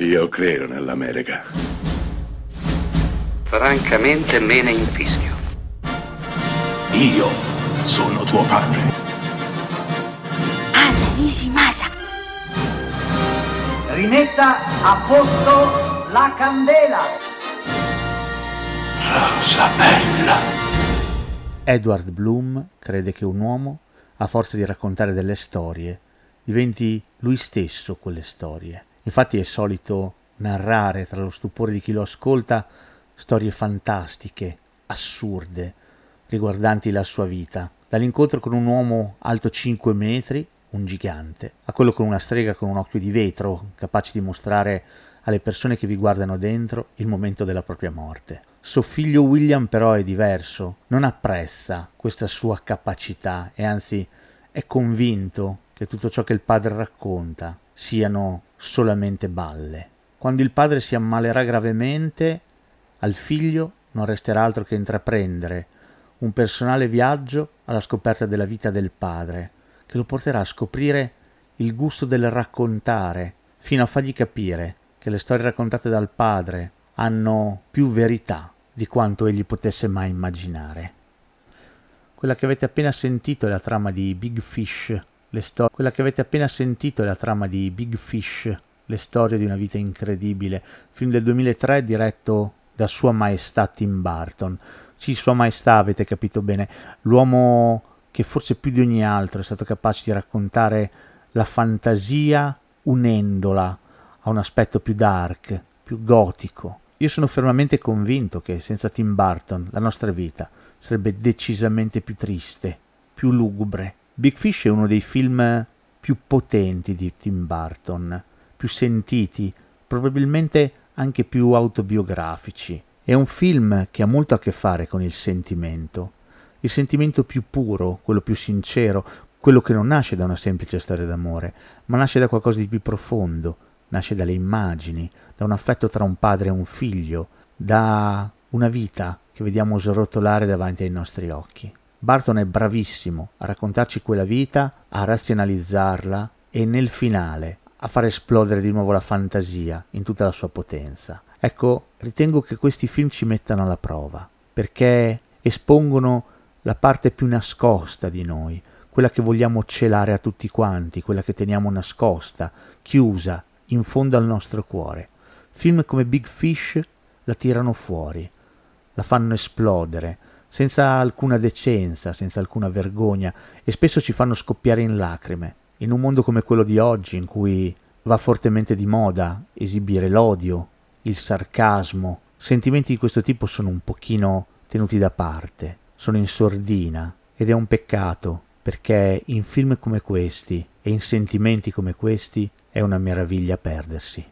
Io credo nell'America. Francamente me ne infischio. Io sono tuo padre. Anna Nishimasa. Rimetta a posto la candela. Rosa bella. Edward Bloom crede che un uomo, a forza di raccontare delle storie, diventi lui stesso quelle storie. Infatti è solito narrare tra lo stupore di chi lo ascolta storie fantastiche, assurde, riguardanti la sua vita, dall'incontro con un uomo alto 5 metri, un gigante, a quello con una strega con un occhio di vetro, capace di mostrare alle persone che vi guardano dentro il momento della propria morte. Suo figlio William però è diverso, non apprezza questa sua capacità e anzi è convinto che tutto ciò che il padre racconta siano solamente balle. Quando il padre si ammalerà gravemente, al figlio non resterà altro che intraprendere un personale viaggio alla scoperta della vita del padre, che lo porterà a scoprire il gusto del raccontare, fino a fargli capire che le storie raccontate dal padre hanno più verità di quanto egli potesse mai immaginare. Quella che avete appena sentito è la trama di Big Fish, sto- quella che avete appena sentito è la trama di Big Fish, le storie di una vita incredibile, film del 2003 diretto da Sua Maestà Tim Burton. Sì, Sua Maestà, avete capito bene, l'uomo che forse più di ogni altro è stato capace di raccontare la fantasia unendola a un aspetto più dark, più gotico. Io sono fermamente convinto che senza Tim Burton la nostra vita sarebbe decisamente più triste, più lugubre. Big Fish è uno dei film più potenti di Tim Burton, più sentiti, probabilmente anche più autobiografici. È un film che ha molto a che fare con il sentimento, il sentimento più puro, quello più sincero, quello che non nasce da una semplice storia d'amore, ma nasce da qualcosa di più profondo, nasce dalle immagini, da un affetto tra un padre e un figlio, da una vita che vediamo srotolare davanti ai nostri occhi. Barton è bravissimo a raccontarci quella vita, a razionalizzarla e nel finale a far esplodere di nuovo la fantasia in tutta la sua potenza. Ecco, ritengo che questi film ci mettano alla prova, perché espongono la parte più nascosta di noi, quella che vogliamo celare a tutti quanti, quella che teniamo nascosta, chiusa, in fondo al nostro cuore. Film come Big Fish la tirano fuori, la fanno esplodere, senza alcuna decenza, senza alcuna vergogna, e spesso ci fanno scoppiare in lacrime, in un mondo come quello di oggi, in cui va fortemente di moda esibire l'odio, il sarcasmo, sentimenti di questo tipo sono un pochino tenuti da parte, sono in sordina, ed è un peccato, perché in film come questi e in sentimenti come questi è una meraviglia perdersi.